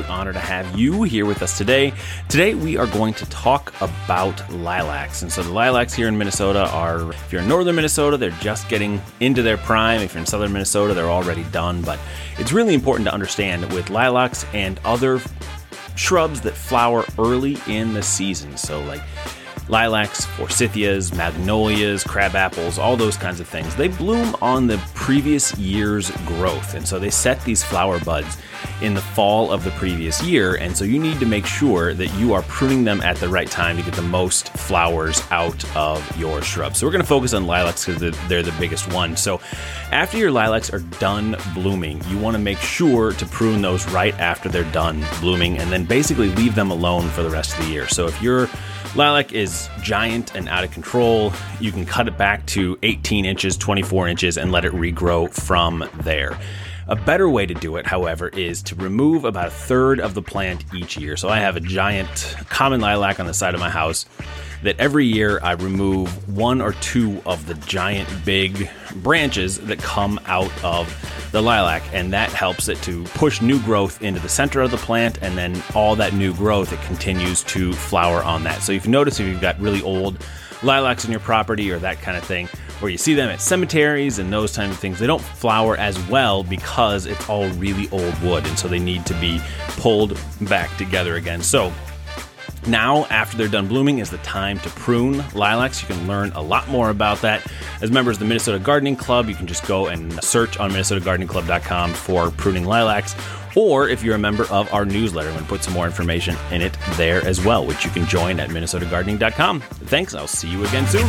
have you here with us today. Today, we are going to talk about lilacs. And so, the lilacs here in Minnesota are, if you're in northern Minnesota, they're just getting into their prime. If you're in southern Minnesota, they're already done. But it's really important to understand with lilacs and other shrubs that flower early in the season. So, like, lilacs, forsythias, magnolias, crab apples, all those kinds of things. They bloom on the previous year's growth. And so they set these flower buds in the fall of the previous year. And so you need to make sure that you are pruning them at the right time to get the most flowers out of your shrub. So we're going to focus on lilacs because they're the biggest one. So after your lilacs are done blooming, you want to make sure to prune those right after they're done blooming and then basically leave them alone for the rest of the year. So if you're Lilac is giant and out of control. You can cut it back to 18 inches, 24 inches, and let it regrow from there. A better way to do it, however, is to remove about a third of the plant each year. So I have a giant common lilac on the side of my house that every year I remove one or two of the giant big branches that come out of the lilac, and that helps it to push new growth into the center of the plant, and then all that new growth it continues to flower on that. So if you notice if you've got really old lilacs in your property or that kind of thing, or you see them at cemeteries and those kinds of things, they don't flower as well because it's all really old wood, and so they need to be pulled back together again. So now, after they're done blooming, is the time to prune lilacs. You can learn a lot more about that. As members of the Minnesota Gardening Club, you can just go and search on minnesotagardeningclub.com for pruning lilacs. Or if you're a member of our newsletter, I'm going to put some more information in it there as well, which you can join at minnesotagardening.com. Thanks, I'll see you again soon.